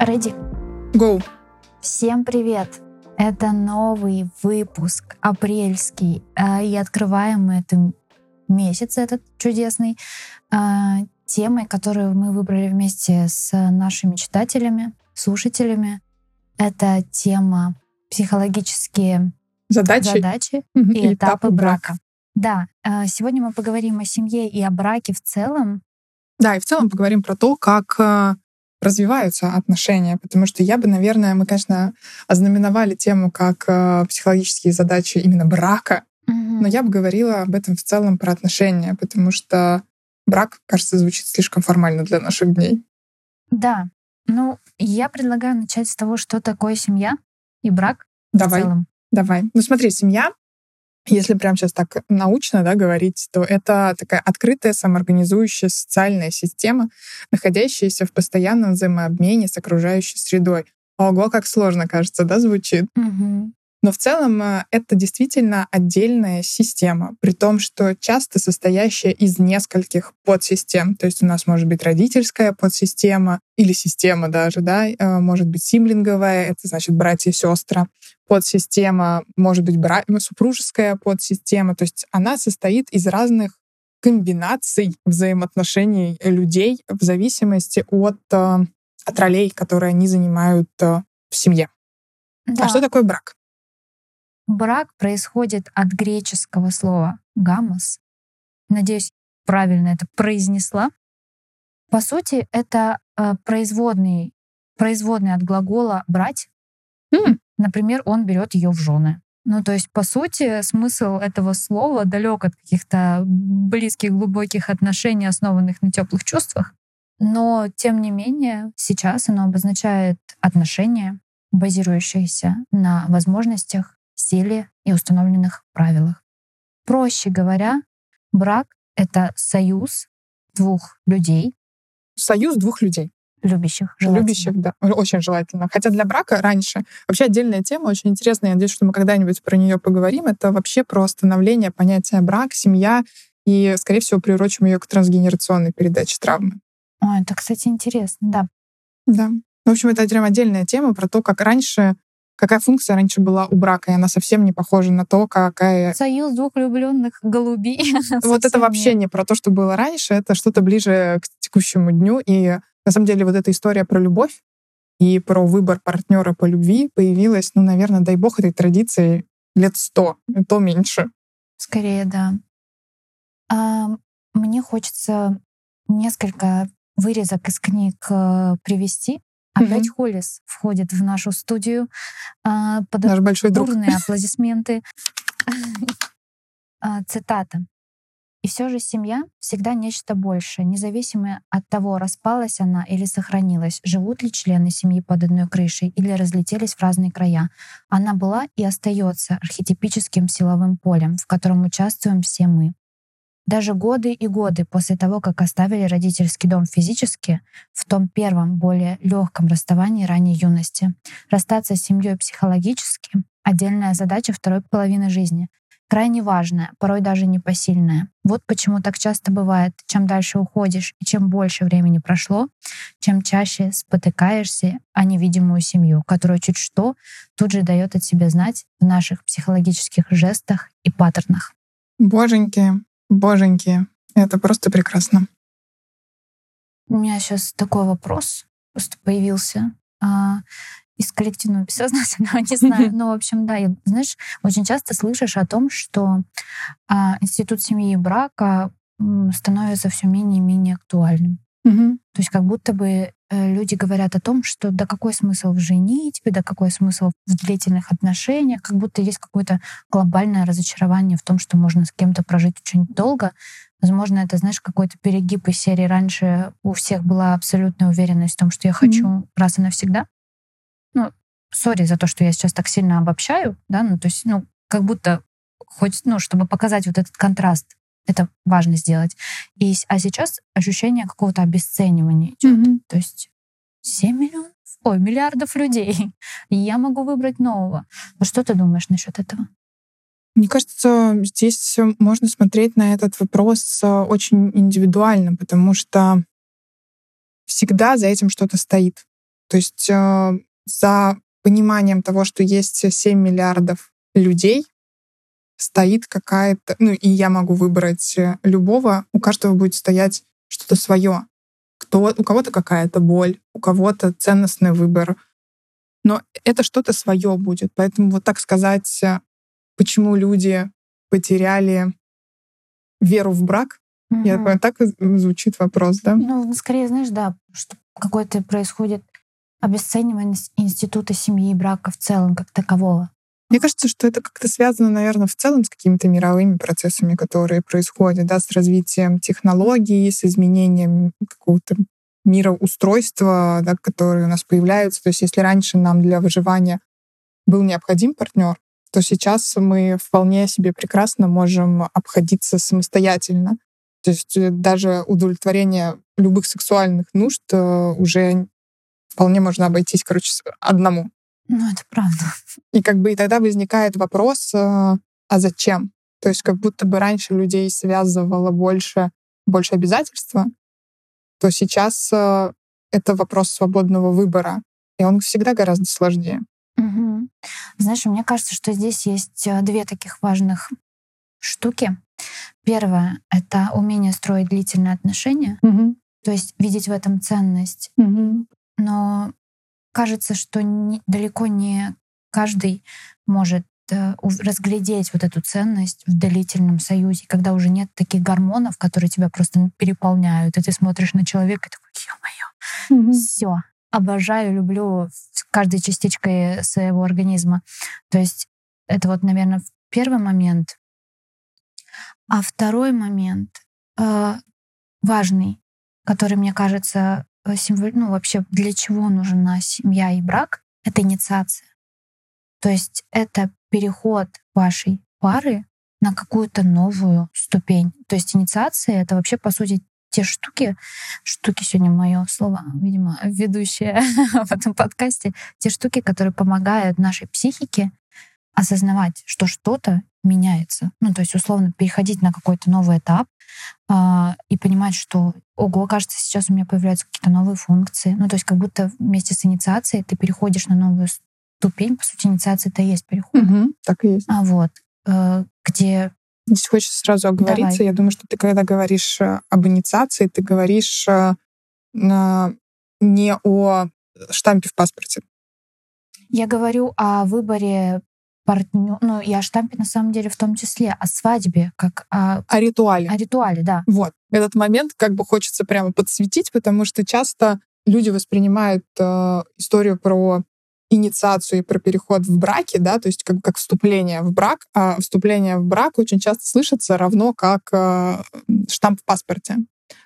Ready? Go. Всем привет! Это новый выпуск, апрельский, э, и открываем мы этот месяц этот чудесный э, темой, которую мы выбрали вместе с нашими читателями, слушателями. Это тема психологические Задачи, задачи и, и этапы этапы брака. Да, э, сегодня мы поговорим о семье и о браке в целом. Да, и в целом поговорим про то, как э, развиваются отношения, потому что я бы, наверное, мы, конечно, ознаменовали тему как э, психологические задачи именно брака, но я бы говорила об этом в целом про отношения, потому что брак, кажется, звучит слишком формально для наших дней. Да, ну я предлагаю начать с того, что такое семья и брак Давай, в целом. давай. Ну смотри, семья, если прямо сейчас так научно да, говорить, то это такая открытая, самоорганизующая социальная система, находящаяся в постоянном взаимообмене с окружающей средой. Ого, как сложно, кажется, да, звучит. Мгм. Но в целом э, это действительно отдельная система, при том, что часто состоящая из нескольких подсистем. То есть у нас может быть родительская подсистема или система даже, да, э, может быть сиблинговая, это значит братья и сестры. Подсистема может быть бра... супружеская подсистема. То есть она состоит из разных комбинаций взаимоотношений людей в зависимости от, э, от ролей, которые они занимают э, в семье. Да. А что такое брак? Брак происходит от греческого слова гамос. Надеюсь, правильно это произнесла. По сути, это э, производный, производный от глагола брать. М. Например, он берет ее в жены. Ну, то есть, по сути, смысл этого слова далек от каких-то близких, глубоких отношений, основанных на теплых чувствах. Но, тем не менее, сейчас оно обозначает отношения, базирующиеся на возможностях, силе и установленных правилах. Проще говоря, брак — это союз двух людей, Союз двух людей. Любящих, желательно. Любящих, да, очень желательно. Хотя для брака раньше вообще отдельная тема, очень интересная. Я надеюсь, что мы когда-нибудь про нее поговорим. Это вообще про становление понятия брак, семья, и, скорее всего, приурочим ее к трансгенерационной передаче травмы. О, это, кстати, интересно, да. Да. В общем, это прям отдельная тема про то, как раньше, какая функция раньше была у брака, и она совсем не похожа на то, какая... Союз двух влюбленных голубей. Вот это вообще не про то, что было раньше, это что-то ближе к текущему дню. И на самом деле вот эта история про любовь и про выбор партнера по любви появилась, ну, наверное, дай бог этой традиции лет сто, и то меньше. Скорее, да. А, мне хочется несколько вырезок из книг э, привести. Опять Мгм. Холлис входит в нашу студию. А, под Наш большой друг. аплодисменты. А, Цитата. И все же семья всегда нечто большее, независимо от того, распалась она или сохранилась, живут ли члены семьи под одной крышей или разлетелись в разные края. Она была и остается архетипическим силовым полем, в котором участвуем все мы. Даже годы и годы после того, как оставили родительский дом физически, в том первом, более легком расставании ранней юности, расстаться с семьей психологически — отдельная задача второй половины жизни, крайне важная, порой даже непосильная. Вот почему так часто бывает, чем дальше уходишь и чем больше времени прошло, чем чаще спотыкаешься о невидимую семью, которая чуть что тут же дает от себя знать в наших психологических жестах и паттернах. Боженьки, боженьки, это просто прекрасно. У меня сейчас такой вопрос просто появился а, из коллективного бессознательного, не знаю. Ну, в общем, да, я, знаешь, очень часто слышишь о том, что а, институт семьи и брака становится все менее и менее актуальным. Мгм. То есть как будто бы э, люди говорят о том, что да какой смысл в женитьбе, да какой смысл в длительных отношениях, как будто есть какое-то глобальное разочарование в том, что можно с кем-то прожить очень долго. Возможно, это, знаешь, какой-то перегиб из серии раньше у всех была абсолютная уверенность в том, что я хочу раз и навсегда. Ну, сори за то, что я сейчас так сильно обобщаю, да, ну, то есть, ну, как будто хоть, ну, чтобы показать вот этот контраст это важно сделать. И, а сейчас ощущение какого-то обесценивания идет. Мгм. То есть 7 миллионов, ой, миллиардов людей. И я могу выбрать нового. Вот что ты думаешь насчет этого? Мне кажется, здесь можно смотреть на этот вопрос э, очень индивидуально, потому что всегда за этим что-то стоит. То есть э, за пониманием того, что есть 7 миллиардов людей, стоит какая-то, ну и я могу выбрать э, любого, у каждого будет стоять что-то свое. Кто, у кого-то какая-то боль, у кого-то ценностный выбор. Но это что-то свое будет. Поэтому вот так сказать, э, почему люди потеряли веру в брак, угу. я понимаю, так звучит вопрос, да? Ну, скорее, знаешь, да, что какое-то происходит обесценивание института семьи и брака в целом как такового. Мне кажется, что это как-то связано, наверное, в целом с какими-то мировыми процессами, которые происходят, да, с развитием технологий, с изменением какого-то мироустройства, да, которые у нас появляются. То есть если раньше нам для выживания был необходим партнер, то сейчас мы вполне себе прекрасно можем обходиться самостоятельно. То есть даже удовлетворение любых сексуальных нужд э, уже вполне можно обойтись, короче, одному. Ну, это правда. И как бы и тогда возникает вопрос, э, а зачем? То есть как будто бы раньше людей связывало больше, больше обязательства, то сейчас э, это вопрос свободного выбора, и он всегда гораздо сложнее. Угу. Знаешь, мне кажется, что здесь есть э, две таких важных штуки. Первое — это умение строить длительные отношения, угу. то есть видеть в этом ценность. Угу. Но кажется, что не, далеко не каждый может э, разглядеть вот эту ценность в длительном союзе, когда уже нет таких гормонов, которые тебя просто переполняют, и ты смотришь на человека и такой, ё-моё, mm-hmm. все, обожаю, люблю каждой частичкой своего организма. То есть это вот, наверное, первый момент. А второй момент э, важный, который, мне кажется, символ, ну вообще для чего нужна семья и брак, это инициация. То есть это переход вашей пары на какую-то новую ступень. То есть инициация — это вообще, по сути, те штуки, штуки сегодня мое слово, видимо, ведущая в этом подкасте, те штуки, которые помогают нашей психике осознавать, что что-то меняется. Ну, то есть, условно, переходить на какой-то новый этап а, и понимать, что, ого, кажется, сейчас у меня появляются какие-то новые функции. Ну, то есть, как будто вместе с инициацией ты переходишь на новую ступень. По сути, инициация это и есть переход. Угу, так и есть. А вот, э, где Здесь хочется сразу оговориться. Давай. Я думаю, что ты, когда говоришь э, об инициации, ты говоришь э, не о штампе в паспорте. Я говорю о выборе партнер, ну и о штампе на самом деле в том числе, о свадьбе, как о... О ритуале. О ритуале, да. Вот. Этот момент как бы хочется прямо подсветить, потому что часто люди воспринимают э, историю про инициацию и про переход в браке, да, то есть как, как вступление в брак, а вступление в брак очень часто слышится равно как э, штамп в паспорте.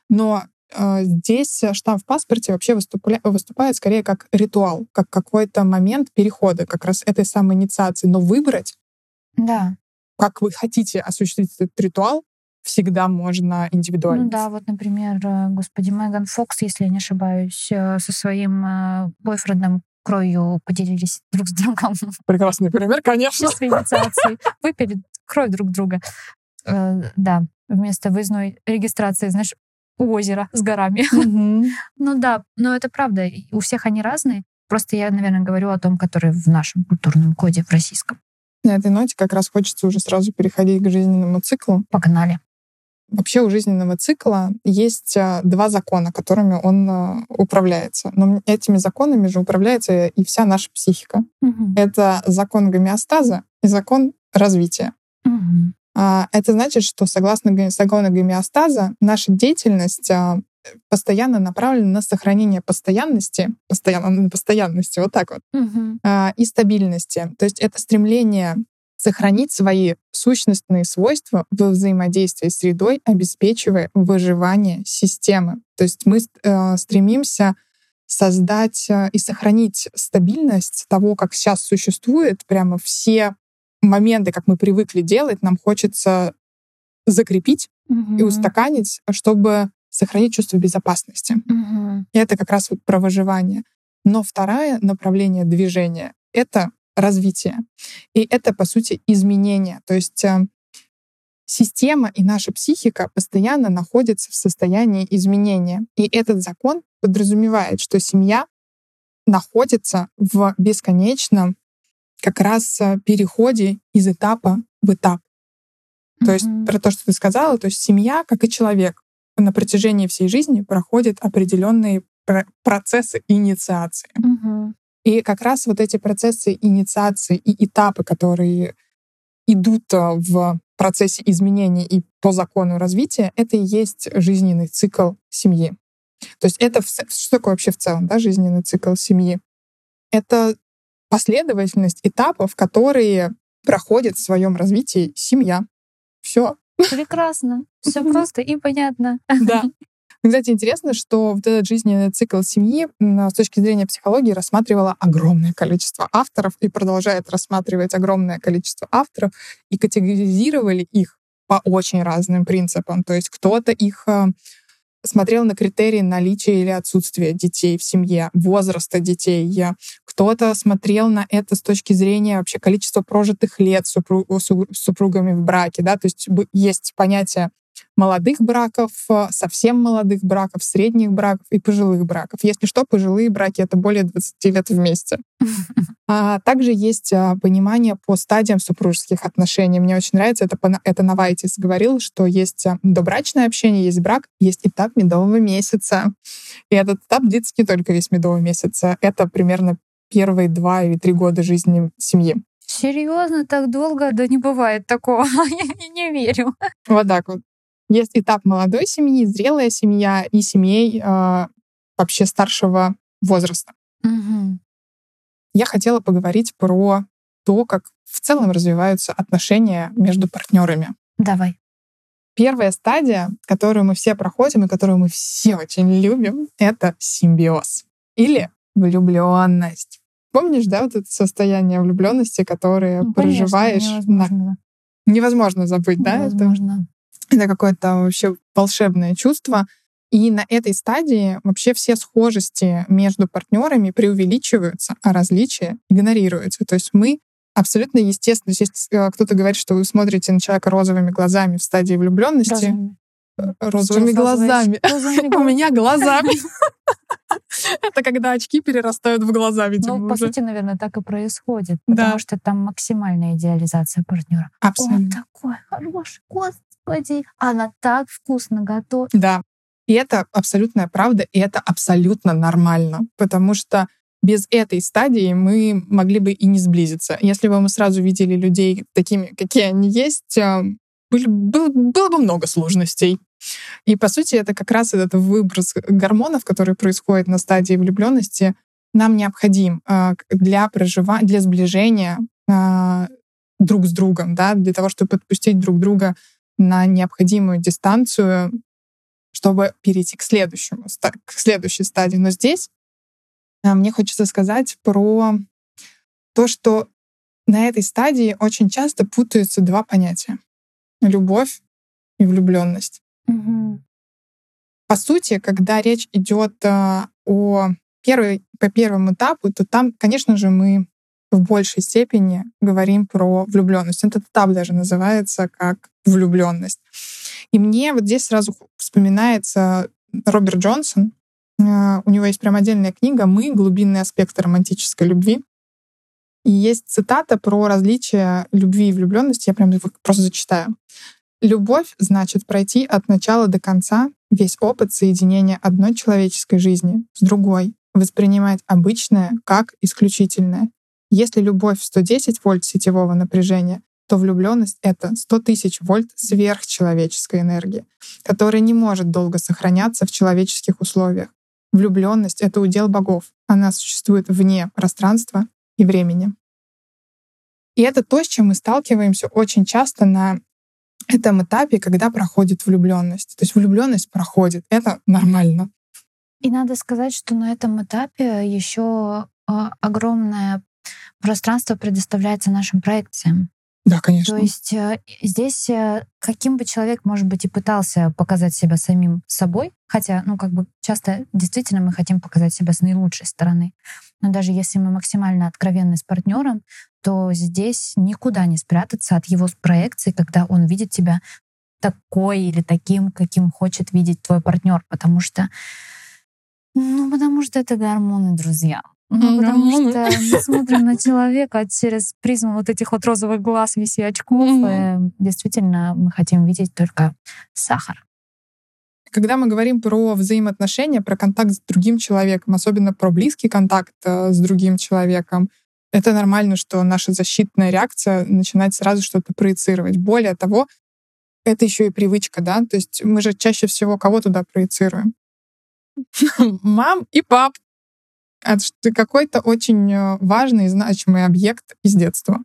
Но здесь штамп в паспорте вообще выступля... выступает скорее как ритуал, как какой-то момент перехода как раз этой самой инициации. Но выбрать, да. как вы хотите осуществить этот ритуал, всегда можно индивидуально. Ну да, вот, например, э, господи, Меган Фокс, если я не ошибаюсь, э, со своим э, бойфрендом кровью поделились друг с другом. Прекрасный пример, конечно. Выпили кровь друг друга. Да, вместо выездной регистрации, знаешь, у озера с горами. Ну да, но это правда. У всех они разные. Просто я, наверное, говорю о том, который в нашем культурном коде, в российском. На этой ноте как раз хочется уже сразу переходить к жизненному циклу. Погнали. Вообще у жизненного цикла есть а, два закона, которыми он а, управляется. Но этими законами же управляется и вся наша психика. Угу. Это закон гомеостаза и закон развития. Угу. А, это значит, что согласно закону гомеостаза наша деятельность а, постоянно направлена на сохранение постоянности, постоянно на постоянности, вот так вот, угу. и стабильности. То есть это стремление сохранить свои сущностные свойства во взаимодействии с средой, обеспечивая выживание системы. То есть мы э, стремимся создать э, и сохранить стабильность того, как сейчас существует прямо все моменты, как мы привыкли делать, нам хочется закрепить угу. и устаканить, чтобы сохранить чувство безопасности. Угу. И это как раз вот про выживание. Но второе направление движения — это развития. И это, по сути, изменение. То есть э, система и наша психика постоянно находятся в состоянии изменения. И этот закон подразумевает, что семья находится в бесконечном как раз э, переходе из этапа в этап. То mm-hmm. есть про то, что ты сказала, то есть семья, как и человек, на протяжении всей жизни проходит определенные процессы инициации. Mm-hmm. И как раз вот эти процессы инициации и этапы, которые идут э, в процессе изменений и по закону развития, это и есть жизненный цикл семьи. То есть это что такое вообще в целом, да, жизненный цикл семьи? Это последовательность этапов, которые проходит в своем развитии семья. Все. Прекрасно. Все просто и понятно. Да. Кстати, интересно, что вот этот жизненный цикл семьи с точки зрения психологии рассматривало огромное количество авторов и продолжает рассматривать огромное количество авторов и категоризировали их по очень разным принципам. То есть кто-то их э, смотрел на критерии наличия или отсутствия детей в семье, возраста детей. Кто-то смотрел на это с точки зрения вообще количества прожитых лет с супругами в браке. Да? То есть есть понятие молодых браков, совсем молодых браков, средних браков и пожилых браков. Если что, пожилые браки — это более 20 лет вместе. А также есть а, понимание по стадиям супружеских отношений. Мне очень нравится, это, это Навайтис говорил, что есть а, добрачное общение, есть брак, есть этап медового месяца. И этот этап длится не только весь медовый месяц, а это примерно первые два или три года жизни семьи. Серьезно, так долго? Да не бывает такого. Я не верю. Вот так вот. Есть этап молодой семьи, зрелая семья и семей э, вообще старшего возраста. Угу. Я хотела поговорить про то, как в целом развиваются отношения между партнерами. Давай. Первая стадия, которую мы все проходим и которую мы все очень любим, это симбиоз или влюбленность. Помнишь, да, вот это состояние влюбленности, которое ну, проживаешь невозможно. на невозможно забыть, невозможно. да? Это это какое-то вообще волшебное чувство. И на этой стадии вообще все схожести между партнерами преувеличиваются, а различия игнорируются. То есть мы абсолютно естественно, если э, кто-то говорит, что вы смотрите на человека розовыми глазами в стадии влюбленности, розовыми, розовыми глазами. У меня глазами. Это когда очки перерастают в глаза, видимо. Ну, по сути, наверное, так и происходит. Потому что там максимальная идеализация партнера. Абсолютно. Он такой хороший, господи, она так вкусно готовит. Да. И это абсолютная правда, и это абсолютно нормально, потому что без этой стадии мы могли бы и не сблизиться. Если бы мы сразу видели людей такими, какие они есть, было, было, было бы много сложностей. И по сути это как раз этот выброс гормонов, который происходит на стадии влюбленности, нам необходим а, для проживания, для сближения а, друг с другом, да, для того, чтобы подпустить друг друга на необходимую дистанцию, чтобы перейти к следующему, к следующей стадии. Но здесь а, мне хочется сказать про то, что на этой стадии очень часто путаются два понятия — любовь и влюбленность. Угу. По сути, когда речь идет а, о первой, по первому этапу, то там, конечно же, мы в большей степени говорим про влюбленность. Этот этап даже называется как влюбленность. И мне вот здесь сразу вспоминается Роберт Джонсон. А, у него есть прям отдельная книга «Мы. Глубинный аспект романтической любви». И есть цитата про различия любви и влюбленности. Я прям просто зачитаю. Любовь значит пройти от начала до конца весь опыт соединения одной человеческой жизни с другой, воспринимать обычное как исключительное если любовь 110 вольт сетевого напряжения, то влюбленность — это 100 тысяч вольт сверхчеловеческой энергии, которая не может долго сохраняться в человеческих условиях. Влюбленность — это удел богов. Она существует вне пространства и времени. И это то, с чем мы сталкиваемся очень часто на этом этапе, когда проходит влюбленность. То есть влюбленность проходит. Это нормально. И надо сказать, что на этом этапе еще а, огромная пространство предоставляется нашим проекциям. Да, конечно. То есть э, здесь э, каким бы человек, может быть, и пытался показать себя самим собой, хотя, ну, как бы часто действительно мы хотим показать себя с наилучшей стороны, Но даже если мы максимально откровенны с партнером, то здесь никуда не спрятаться от его проекции, когда он видит тебя такой или таким, каким хочет видеть твой партнер, потому что, ну, потому что это гормоны, друзья. Ну, потому что мы смотрим на человека через призму вот этих вот розовых глаз, висячков. Mm-hmm. Действительно, мы хотим видеть только сахар. Когда мы говорим про взаимоотношения, про контакт с другим человеком, особенно про близкий контакт э, с другим человеком, это нормально, что наша защитная реакция начинает сразу что-то проецировать. Более того, это еще и привычка, да, то есть мы же чаще всего кого туда проецируем? Мам и пап. Это какой-то очень э, важный и значимый объект из детства.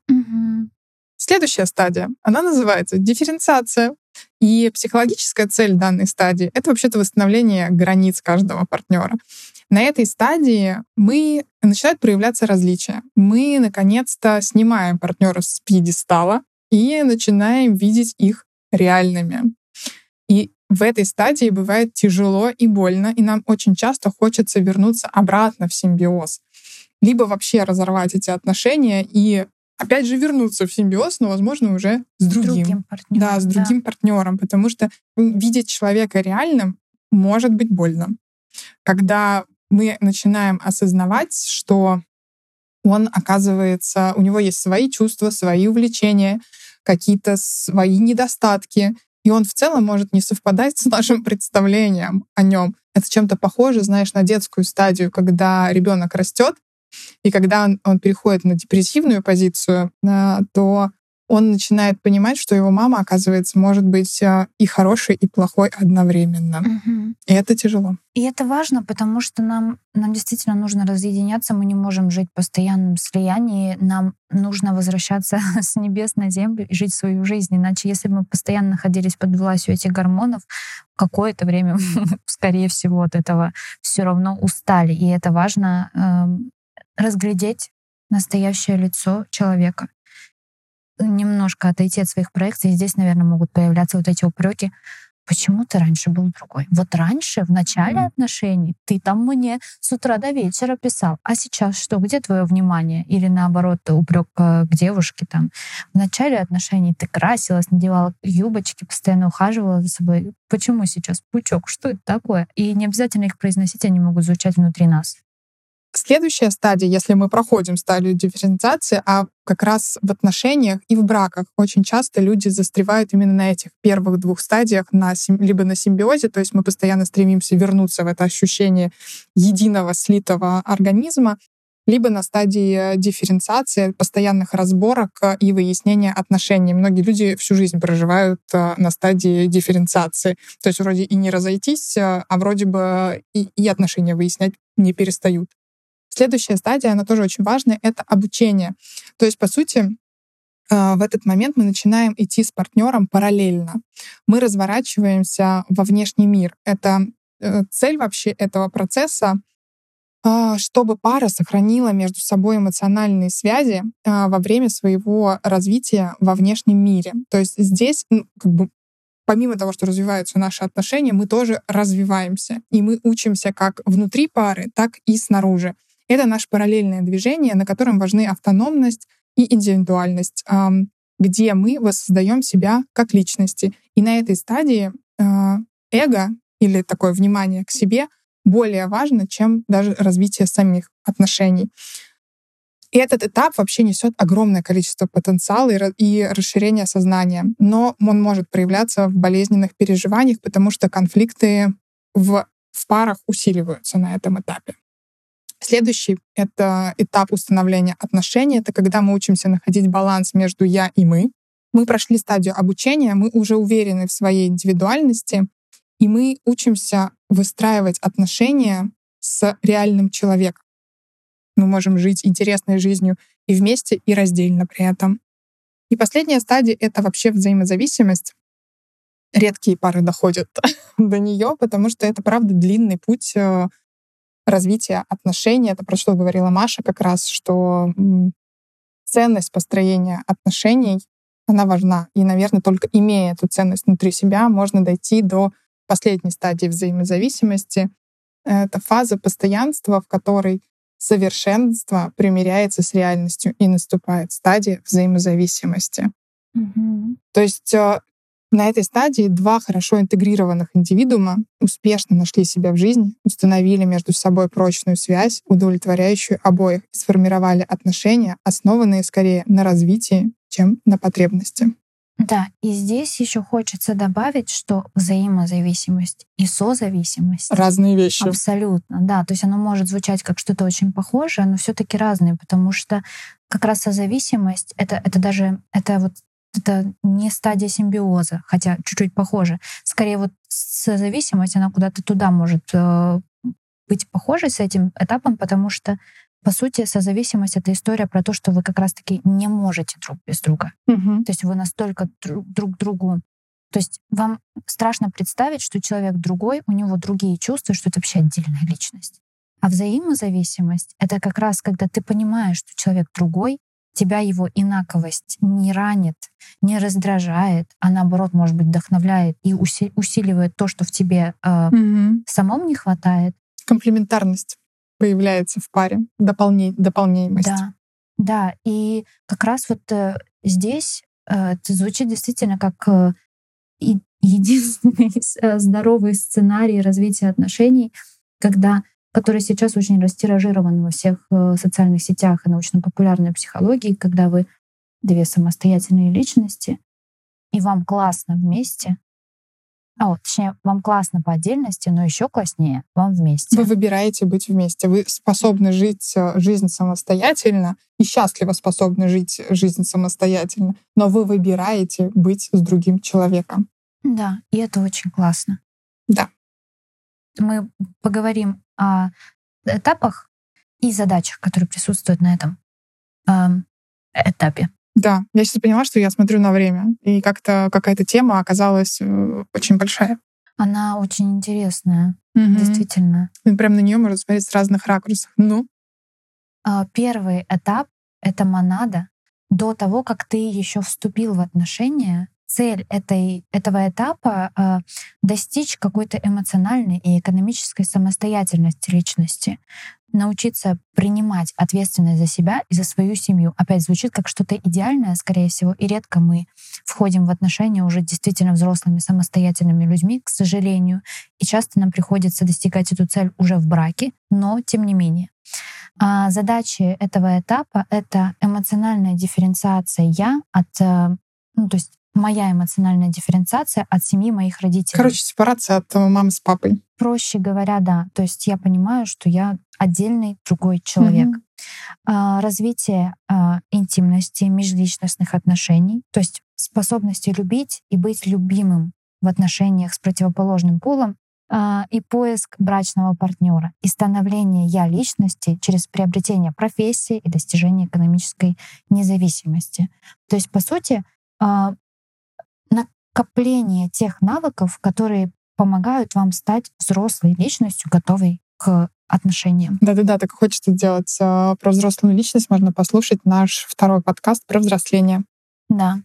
Следующая стадия, она называется дифференциация. И психологическая цель данной стадии — это вообще-то восстановление границ каждого партнера. На этой стадии мы начинают проявляться различия. Мы, наконец-то, снимаем партнеров с пьедестала и начинаем видеть их реальными. И в этой стадии бывает тяжело и больно, и нам очень часто хочется вернуться обратно в симбиоз. Либо вообще разорвать эти отношения и опять же вернуться в симбиоз, но, возможно, уже с другим. другим партнером, да, с другим да. партнером, потому что видеть человека реальным может быть больно. Когда мы начинаем осознавать, что он, оказывается, у него есть свои чувства, свои увлечения, какие-то свои недостатки, и он в целом может не совпадать с нашим представлением о нем. Это чем-то похоже, знаешь, на детскую стадию, когда ребенок растет, и когда он, он переходит на депрессивную позицию, э, то он начинает понимать, что его мама, оказывается, может быть э, и хорошей, и плохой одновременно. Угу. И это тяжело. И это важно, потому что нам, нам действительно нужно разъединяться, мы не можем жить в постоянном слиянии, нам нужно возвращаться с небес на землю и жить свою жизнь. Иначе, если бы мы постоянно находились под властью этих гормонов, какое-то время, скорее всего, от этого все равно устали. И это важно э, разглядеть настоящее лицо человека немножко отойти от своих проекций, и здесь, наверное, могут появляться вот эти упреки. Почему ты раньше был другой? Вот раньше, в начале mm-hmm. отношений, ты там мне с утра до вечера писал. А сейчас что? Где твое внимание? Или наоборот, упрек к девушке там. В начале отношений ты красилась, надевала юбочки, постоянно ухаживала за собой. Почему сейчас пучок? Что это такое? И не обязательно их произносить, они могут звучать внутри нас. Следующая стадия, если мы проходим стадию дифференциации, а как раз в отношениях и в браках очень часто люди застревают именно на этих первых двух стадиях, на, либо на симбиозе, то есть мы постоянно стремимся вернуться в это ощущение единого слитого организма, либо на стадии дифференциации, постоянных разборок и выяснения отношений. Многие люди всю жизнь проживают э, на стадии дифференциации. То есть вроде и не разойтись, э, а вроде бы и, и отношения выяснять не перестают. Следующая стадия, она тоже очень важная, это обучение. То есть, по сути, а, в этот момент мы начинаем идти с партнером параллельно. Мы разворачиваемся во внешний мир. Это э, цель вообще этого процесса а, чтобы пара сохранила между собой эмоциональные связи а, во время своего развития во внешнем мире. То есть здесь, ну, как бы, помимо того, что развиваются наши отношения, мы тоже развиваемся. И мы учимся как внутри пары, так и снаружи. Это наше параллельное движение, на котором важны автономность и индивидуальность, где мы воссоздаем себя как личности. И на этой стадии а, эго или такое внимание к себе более важно, чем даже развитие самих отношений. И этот этап вообще несет огромное количество потенциала и расширения сознания. Но он может проявляться в болезненных переживаниях, потому что конфликты в, в парах усиливаются на этом этапе. Следующий — это этап установления отношений. Это когда мы учимся находить баланс между «я» и «мы». Мы прошли стадию обучения, мы уже уверены в своей индивидуальности, и мы учимся выстраивать отношения с реальным человеком. Мы можем жить интересной жизнью и вместе, и раздельно при этом. И последняя стадия — это вообще взаимозависимость. Редкие пары доходят до нее, потому что это, правда, длинный путь развития отношений. Это про что говорила Маша как раз, что ценность построения отношений, она важна. И, наверное, только имея эту ценность внутри себя, можно дойти до последней стадии взаимозависимости. Это фаза постоянства, в которой совершенство примиряется с реальностью и наступает стадия взаимозависимости. Мгм. То есть э, на этой стадии два хорошо интегрированных индивидуума успешно нашли себя в жизни, установили между собой прочную связь, удовлетворяющую обоих, и сформировали отношения, основанные скорее на развитии, чем на потребности. Да, и здесь еще хочется добавить, что взаимозависимость и созависимость Разные вещи. Абсолютно, да. То есть оно может звучать как что-то очень похожее, но все-таки разные, потому что как раз созависимость это, это даже это вот это не стадия симбиоза, хотя чуть-чуть похоже. Скорее вот созависимость, она куда-то туда может э, быть похожей с этим этапом, потому что по сути, созависимость — это история про то, что вы как раз-таки не можете друг без друга. Мгм. То есть вы настолько друг, друг другу... То есть вам страшно представить, что человек другой, у него другие чувства, что это вообще отдельная личность. А взаимозависимость — это как раз когда ты понимаешь, что человек другой, тебя его инаковость не ранит, не раздражает, а наоборот, может быть, вдохновляет и уси- усиливает то, что в тебе э, Мгм. самом не хватает. Комплементарность появляется в паре, дополней, дополняемость. Да, да. И как раз вот э, здесь э, это звучит действительно как э, единственный э, здоровый сценарий развития отношений, когда который сейчас очень растиражирован во всех э, социальных сетях и научно-популярной психологии, когда вы две самостоятельные личности, и вам классно вместе, а вот, точнее, вам классно по отдельности, но еще класснее вам вместе. Вы выбираете быть вместе. Вы способны жить э, жизнь самостоятельно и счастливо способны жить жизнь самостоятельно, но вы выбираете быть с другим человеком. Да, и это очень классно. Да. Мы поговорим о этапах и задачах, которые присутствуют на этом эм, этапе. Да, я сейчас поняла, что я смотрю на время, и как-то какая-то тема оказалась э, очень большая. Она очень интересная, Мгм. действительно. И прям на нее можно смотреть с разных ракурсов. Ну, А, Первый этап — это монада. До того, как ты еще вступил в отношения, цель этой, этого этапа а, достичь какой-то эмоциональной и экономической самостоятельности личности, научиться принимать ответственность за себя и за свою семью. Опять звучит как что-то идеальное, скорее всего, и редко мы входим в отношения уже действительно взрослыми, самостоятельными людьми, к сожалению. И часто нам приходится достигать эту цель уже в браке, но тем не менее. А задачи этого этапа — это эмоциональная дифференциация «я» от... э, Ну, то есть моя эмоциональная дифференциация от семьи моих родителей. короче, сепарация от э, мамы с папой. Проще говоря, да. То есть я понимаю, что я отдельный другой человек. А, развитие а, интимности, межличностных отношений, то есть способности любить и быть любимым в отношениях с противоположным полом, а, и поиск брачного партнера, и становление я личности через приобретение профессии и достижение экономической независимости. То есть, по сути, накопление тех навыков, которые помогают вам стать взрослой личностью, готовой к отношениям. Да-да-да, так хочется сделать э, про взрослую личность. Можно послушать наш второй подкаст про взросление. Да.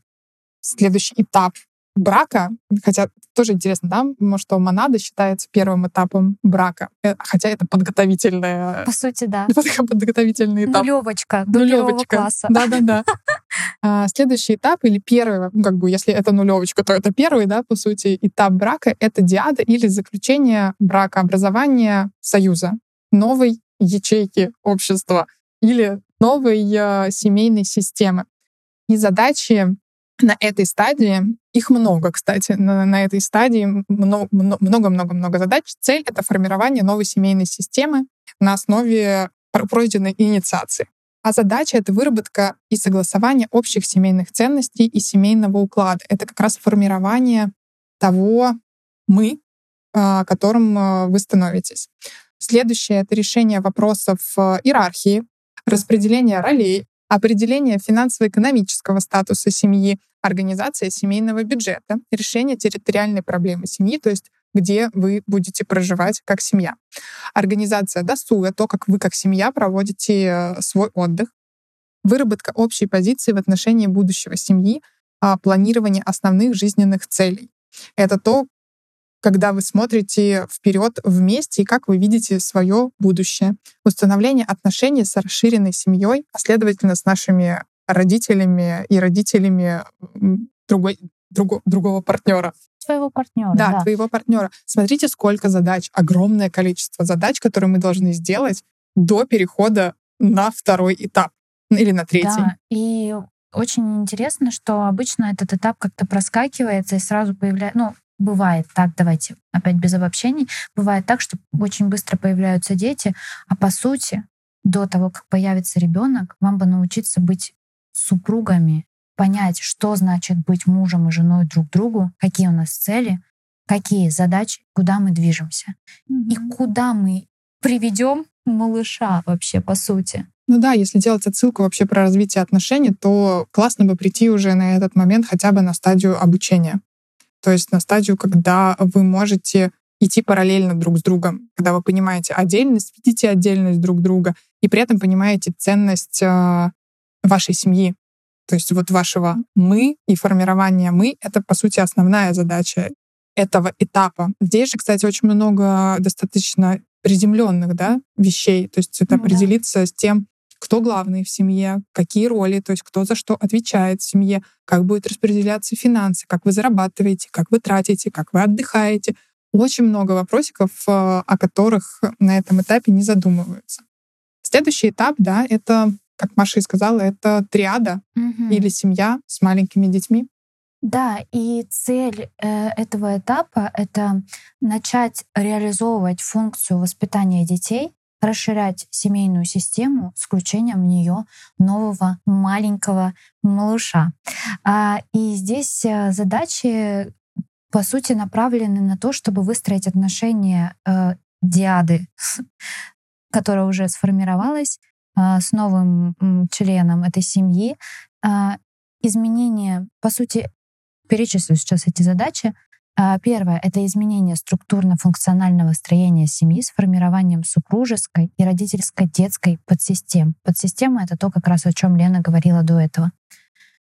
Следующий этап брака, хотя тоже интересно, да, что монада считается первым этапом брака, Э, хотя это подготовительное По сути, да. подготовительный этап. Нулевочка до Нулевочка. класса. Да-да-да. А, Следующий этап или первый, ну, как бы, если это нулевочка, то это первый, да, по сути, этап брака — это диада или заключение брака, образование союза, новой ячейки общества или новой э, семейной системы. И задачи на этой стадии, их много, кстати, на, на этой стадии много-много-много задач. Цель — это формирование новой семейной системы на основе пр- пройденной инициации. А задача — это выработка и согласование общих семейных ценностей и семейного уклада. Это как раз формирование того «мы», а, которым а, вы становитесь. Следующее — это решение вопросов а, иерархии, распределение ролей, определение финансово-экономического статуса семьи, организация семейного бюджета, решение территориальной проблемы семьи, то есть где вы будете проживать как семья. Организация досуга, то, как вы как семья проводите э, свой отдых, выработка общей позиции в отношении будущего семьи, а, планирование основных жизненных целей. Это то, когда вы смотрите вперед вместе и как вы видите свое будущее. Установление отношений с расширенной семьей, а следовательно с нашими родителями и родителями другой, друго, другого партнера. Своего партнера. Да, да, твоего партнера. Смотрите, сколько задач, огромное количество задач, которые мы должны сделать до перехода на второй этап или на третий. Да, и очень интересно, что обычно этот этап как-то проскакивается и сразу появляется, ну, бывает так, давайте опять без обобщений, бывает так, что очень быстро появляются дети, а по сути до того, как появится ребенок, вам бы научиться быть супругами, понять, что значит быть мужем и женой друг другу, какие у нас цели, какие задачи, куда мы движемся mm-hmm. и куда мы приведем малыша вообще по сути. Ну да, если делать отсылку вообще про развитие отношений, то классно бы прийти уже на этот момент хотя бы на стадию обучения. То есть на стадию, когда вы можете идти параллельно друг с другом, когда вы понимаете отдельность, видите отдельность друг друга, и при этом понимаете ценность э, вашей семьи. То есть вот вашего «мы» и формирование «мы» — это, по сути, основная задача этого этапа. Здесь же, кстати, очень много достаточно приземленных да, вещей. То есть это ну, определиться да. с тем, кто главный в семье, какие роли, то есть кто за что отвечает в семье, как будет распределяться финансы, как вы зарабатываете, как вы тратите, как вы отдыхаете. Очень много вопросиков, э, о которых на этом этапе не задумываются. Следующий этап, да, это, как Маша и сказала, это триада угу. или семья с маленькими детьми. Да, и цель э, этого этапа — это начать реализовывать функцию воспитания детей, расширять семейную систему с включением в нее нового маленького малыша. А, и здесь э, задачи, по сути, направлены на то, чтобы выстроить отношения э, диады, которая уже сформировалась, с новым членом этой семьи. Э, изменение, по сути, перечислю сейчас эти задачи. А, первое — это изменение структурно-функционального строения семьи с формированием супружеской и родительско-детской подсистем. Подсистема — это то, как раз о чем Лена говорила до этого.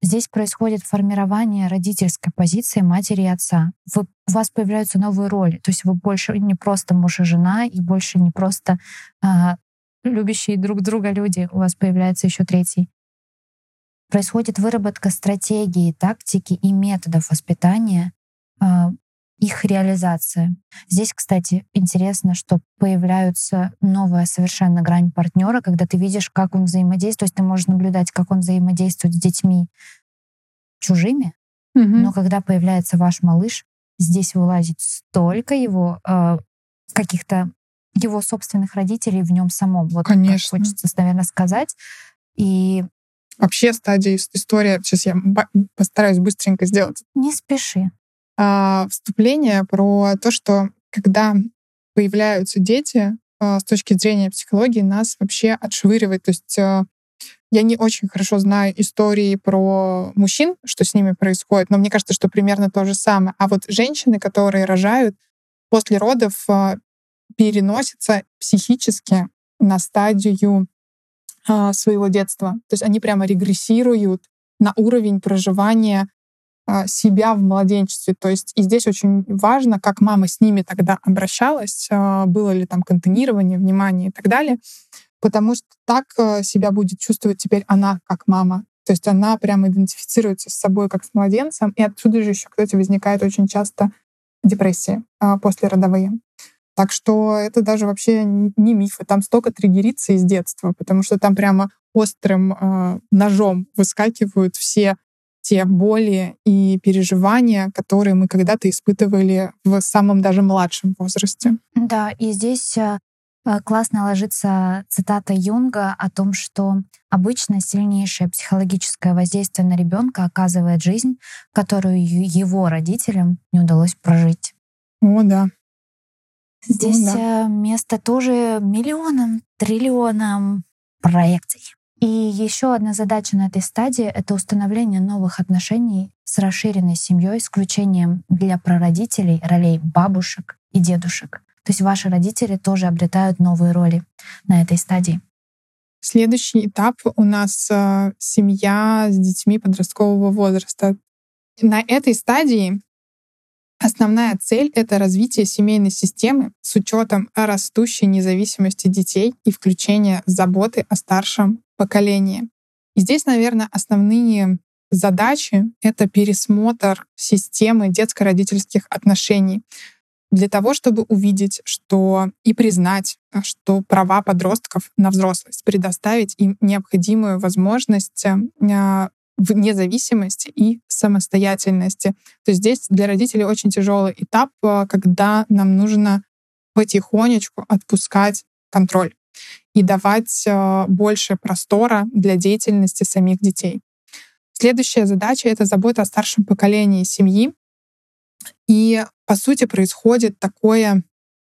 Здесь происходит формирование родительской позиции матери и отца. Вы, у вас появляются новые роли. То есть вы больше не просто муж и жена, и больше не просто а, любящие друг друга люди. У вас появляется еще третий происходит выработка стратегии, тактики и методов воспитания, а, их реализация. Здесь, кстати, интересно, что появляются новая совершенно грань партнера, когда ты видишь, как он взаимодействует, то есть ты можешь наблюдать, как он взаимодействует с детьми чужими, угу. но когда появляется ваш малыш, здесь вылазит столько его э, каких-то его собственных родителей в нем самом. Вот Конечно. хочется, наверное, сказать. И Вообще стадия история, сейчас я постараюсь быстренько сделать. Не спеши. А, вступление про то, что когда появляются дети, а, с точки зрения психологии нас вообще отшвыривает. То есть а, я не очень хорошо знаю истории про мужчин, что с ними происходит, но мне кажется, что примерно то же самое. А вот женщины, которые рожают после родов, а, переносятся психически на стадию а, своего детства. То есть они прямо регрессируют на уровень проживания а, себя в младенчестве. То есть и здесь очень важно, как мама с ними тогда обращалась, а, было ли там контейнирование, внимание и так далее, потому что так себя будет чувствовать теперь она как мама. То есть она прямо идентифицируется с собой как с младенцем, и отсюда же еще, кстати, возникает очень часто депрессия послеродовые. Так что это даже вообще не миф, там столько триггерится из детства, потому что там прямо острым э, ножом выскакивают все те боли и переживания, которые мы когда-то испытывали в самом даже младшем возрасте. Да, и здесь э, э, классно ложится цитата Юнга о том, что обычно сильнейшее психологическое воздействие на ребенка оказывает жизнь, которую его родителям не удалось прожить. О, да. Здесь ну, да. Э, место тоже миллионам, триллионам проекций. И еще одна задача на этой стадии — это установление новых отношений с расширенной семьей, исключением для прародителей ролей бабушек и дедушек. То есть ваши родители тоже обретают новые роли на этой стадии. Следующий этап у нас э, семья с детьми подросткового возраста. На этой стадии Основная цель — это развитие семейной системы с учетом растущей независимости детей и включение заботы о старшем поколении. И здесь, наверное, основные задачи — это пересмотр системы детско-родительских отношений для того, чтобы увидеть, что и признать, что права подростков на взрослость, предоставить им необходимую возможность а, в независимости и самостоятельности. То есть здесь для родителей очень тяжелый этап, а, когда нам нужно потихонечку отпускать контроль и давать а, больше простора для деятельности самих детей. Следующая задача — это забота о старшем поколении семьи. И, по сути, происходит такое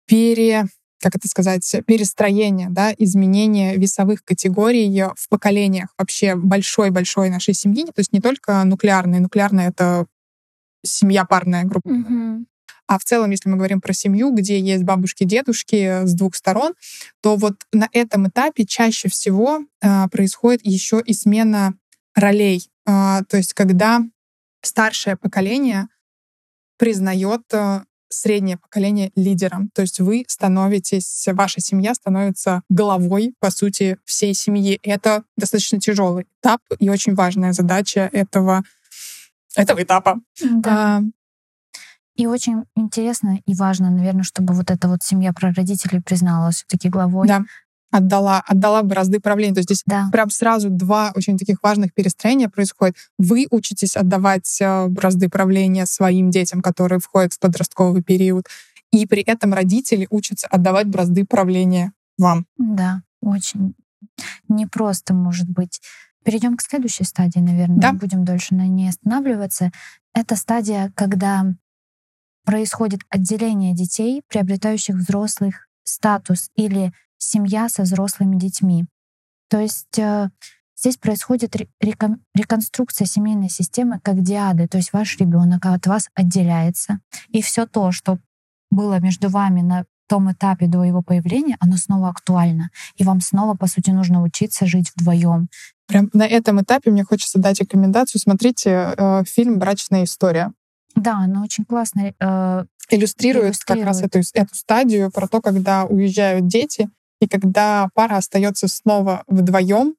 пере, как это сказать, перестроение, да, изменение весовых категорий в поколениях вообще большой-большой нашей семьи. То есть не только нуклеарная. Нуклеарная — это семья парная группа. Мгм. А в целом, если мы говорим про семью, где есть бабушки, дедушки с двух сторон, то вот на этом этапе чаще всего а, происходит еще и смена ролей. А, то есть когда старшее поколение признает а, среднее поколение лидером. То есть вы становитесь, ваша семья становится головой, по сути, всей семьи. Это достаточно тяжелый этап и очень важная задача этого, этого этапа. Да. А, И очень интересно и важно, наверное, чтобы вот эта вот семья прародителей призналась все-таки главой. Да, отдала, отдала бразды правления. То есть здесь Да. прям сразу два очень таких важных перестроения происходит. Вы учитесь отдавать э, бразды правления своим детям, которые входят в подростковый период, и при этом родители учатся отдавать бразды правления вам. Да, очень непросто может быть. Перейдем к следующей стадии, наверное. Да. Будем дольше на ней останавливаться. Это стадия, когда происходит отделение детей, приобретающих взрослых статус или семья со взрослыми детьми. То есть э, здесь происходит ре- рекон- реконструкция семейной системы как диады, то есть ваш ребенок от вас отделяется, и все то, что было между вами на том этапе до его появления, оно снова актуально. И вам снова, по сути, нужно учиться жить вдвоем. Прям на этом этапе мне хочется дать рекомендацию. Смотрите э, фильм «Брачная история». Да, оно очень классно э, Иллюстрирует, как раз эту, эту стадию про то, когда уезжают дети, и когда пара остается снова вдвоем,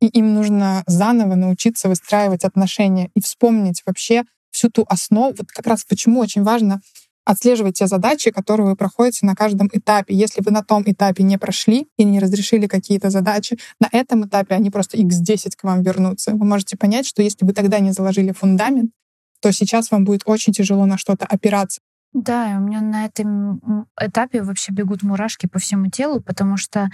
и им нужно заново научиться выстраивать отношения и вспомнить вообще всю ту основу. Вот как раз почему очень важно отслеживать те задачи, которые вы проходите на каждом этапе. Если вы на том этапе не прошли и не разрешили какие-то задачи, на этом этапе они просто x10 к вам вернутся. Вы можете понять, что если вы тогда не заложили фундамент, то сейчас вам будет очень тяжело на что-то опираться. Да, у меня на этом этапе вообще бегут мурашки по всему телу, потому что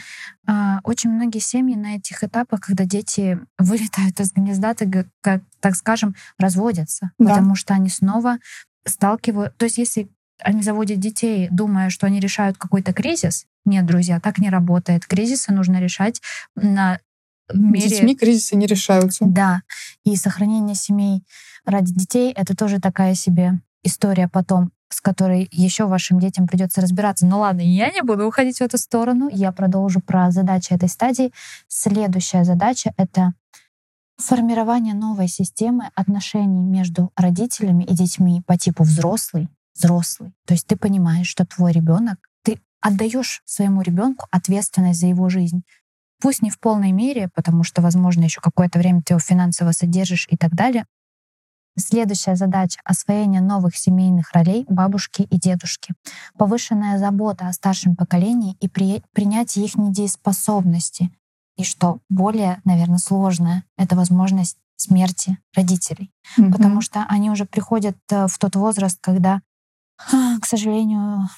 а, очень многие семьи на этих этапах, когда дети вылетают из гнезда, так, как, так скажем, разводятся, Да. потому что они снова сталкивают. То есть, если они заводят детей, думая, что они решают какой-то кризис, нет, друзья, так не работает. Кризисы нужно решать на мере Детьми кризисы не решаются. да, и сохранение семей ради детей — это тоже такая себе история потом, с которой еще вашим детям придется разбираться. Ну ладно, я не буду уходить в эту сторону. Я продолжу про задачи этой стадии. Следующая задача — это формирование новой системы отношений между родителями и детьми по типу взрослый, взрослый. То есть ты понимаешь, что твой ребенок, ты отдаешь своему ребенку ответственность за его жизнь. Пусть не в полной мере, потому что, возможно, еще какое-то время ты его финансово содержишь и так далее. Следующая задача — освоение новых семейных ролей бабушки и дедушки. Повышенная забота о старшем поколении и при- принятие их недееспособности. И что более, наверное, сложное — это возможность смерти родителей. Мгм. Потому что они уже приходят э, в тот возраст, когда, а, к сожалению,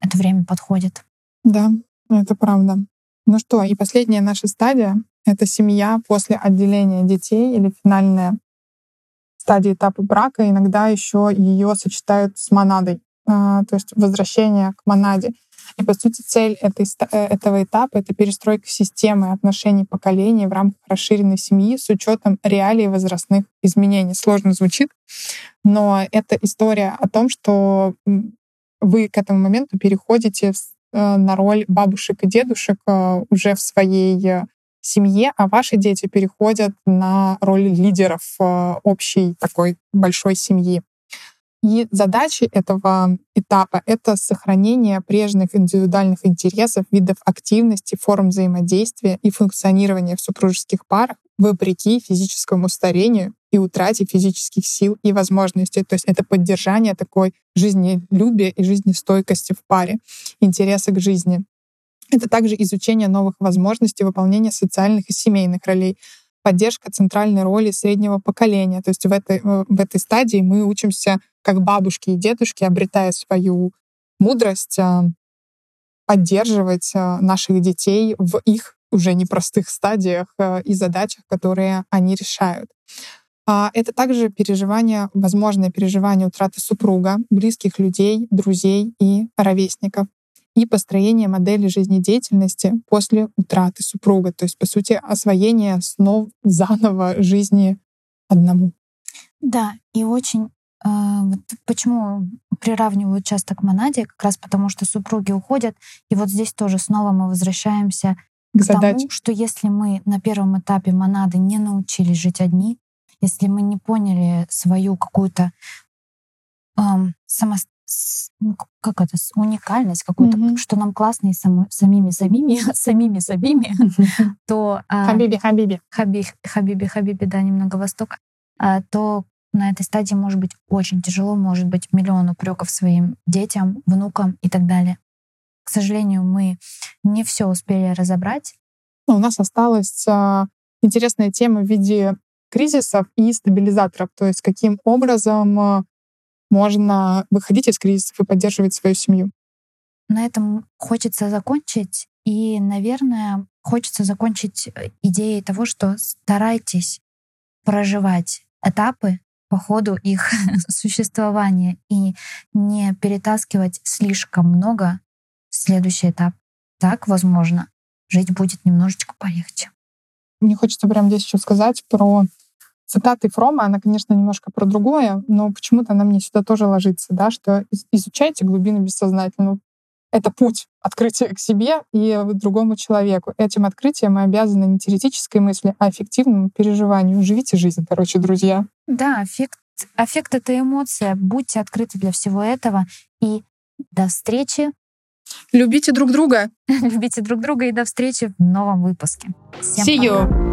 это время подходит. Да, это правда. Ну что, и последняя наша стадия — это семья после отделения детей или финальная стадия этапа брака. Иногда еще ее сочетают с монадой, а, то есть возвращение к монаде. И, по сути, цель этой, э, этого этапа — это перестройка системы отношений поколений в рамках расширенной семьи с учетом реалий возрастных изменений. Сложно звучит, но это история о том, что вы к этому моменту переходите э, на роль бабушек и дедушек э, уже в своей семье, а ваши дети переходят на роль лидеров э, общей такой большой семьи. И задачи этого этапа — это сохранение прежних индивидуальных интересов, видов активности, форм взаимодействия и функционирования в супружеских парах вопреки физическому старению и утрате физических сил и возможностей. То есть это поддержание такой жизнелюбия и жизнестойкости в паре, интереса к жизни. Это также изучение новых возможностей выполнения социальных и семейных ролей, поддержка центральной роли среднего поколения. То есть в этой, в этой стадии мы учимся как бабушки и дедушки, обретая свою мудрость, а, поддерживать а, наших детей в их уже непростых стадиях а, и задачах, которые они решают. Это также переживание, возможное переживание утраты супруга, близких людей, друзей и ровесников и построение модели жизнедеятельности после утраты супруга. То есть, по сути, освоение снов заново жизни одному. Да, и очень э, почему приравнивают часто к монаде, как раз потому что супруги уходят, и вот здесь тоже снова мы возвращаемся к, к тому, что если мы на первом этапе монады не научились жить одни, если мы не поняли свою какую-то эм, само, ну, как это, уникальность какую-то, mm-hmm. что нам классно и само, самими самими, самими самими, то... А, хабиби, хабиби. Хаби, хабиби, хабиби, да, немного Востока. То на этой стадии может быть очень тяжело, может быть миллион упреков своим детям, внукам и так далее. К сожалению, мы не все успели разобрать. Ну, у нас осталась а, интересная тема в виде кризисов и стабилизаторов, то есть каким образом а, можно выходить из кризисов и поддерживать свою семью. На этом хочется закончить. И, наверное, хочется закончить э, идеей того, что старайтесь проживать этапы по ходу их существования и не перетаскивать слишком много в следующий этап. Так, возможно, жить будет немножечко полегче. Мне хочется прямо здесь еще сказать про цитаты Фрома, она, конечно, немножко про другое, но почему-то она мне сюда тоже ложится, да, что изучайте глубины бессознательного. Это путь открытия к себе и другому человеку. Этим открытием мы обязаны не теоретической мысли, а эффективному переживанию. Живите жизнь, короче, друзья. Да, аффект, аффект — это эмоция. Будьте открыты для всего этого. И до встречи. Любите друг друга. Любите друг друга и до встречи в новом выпуске. Всем See пока. you.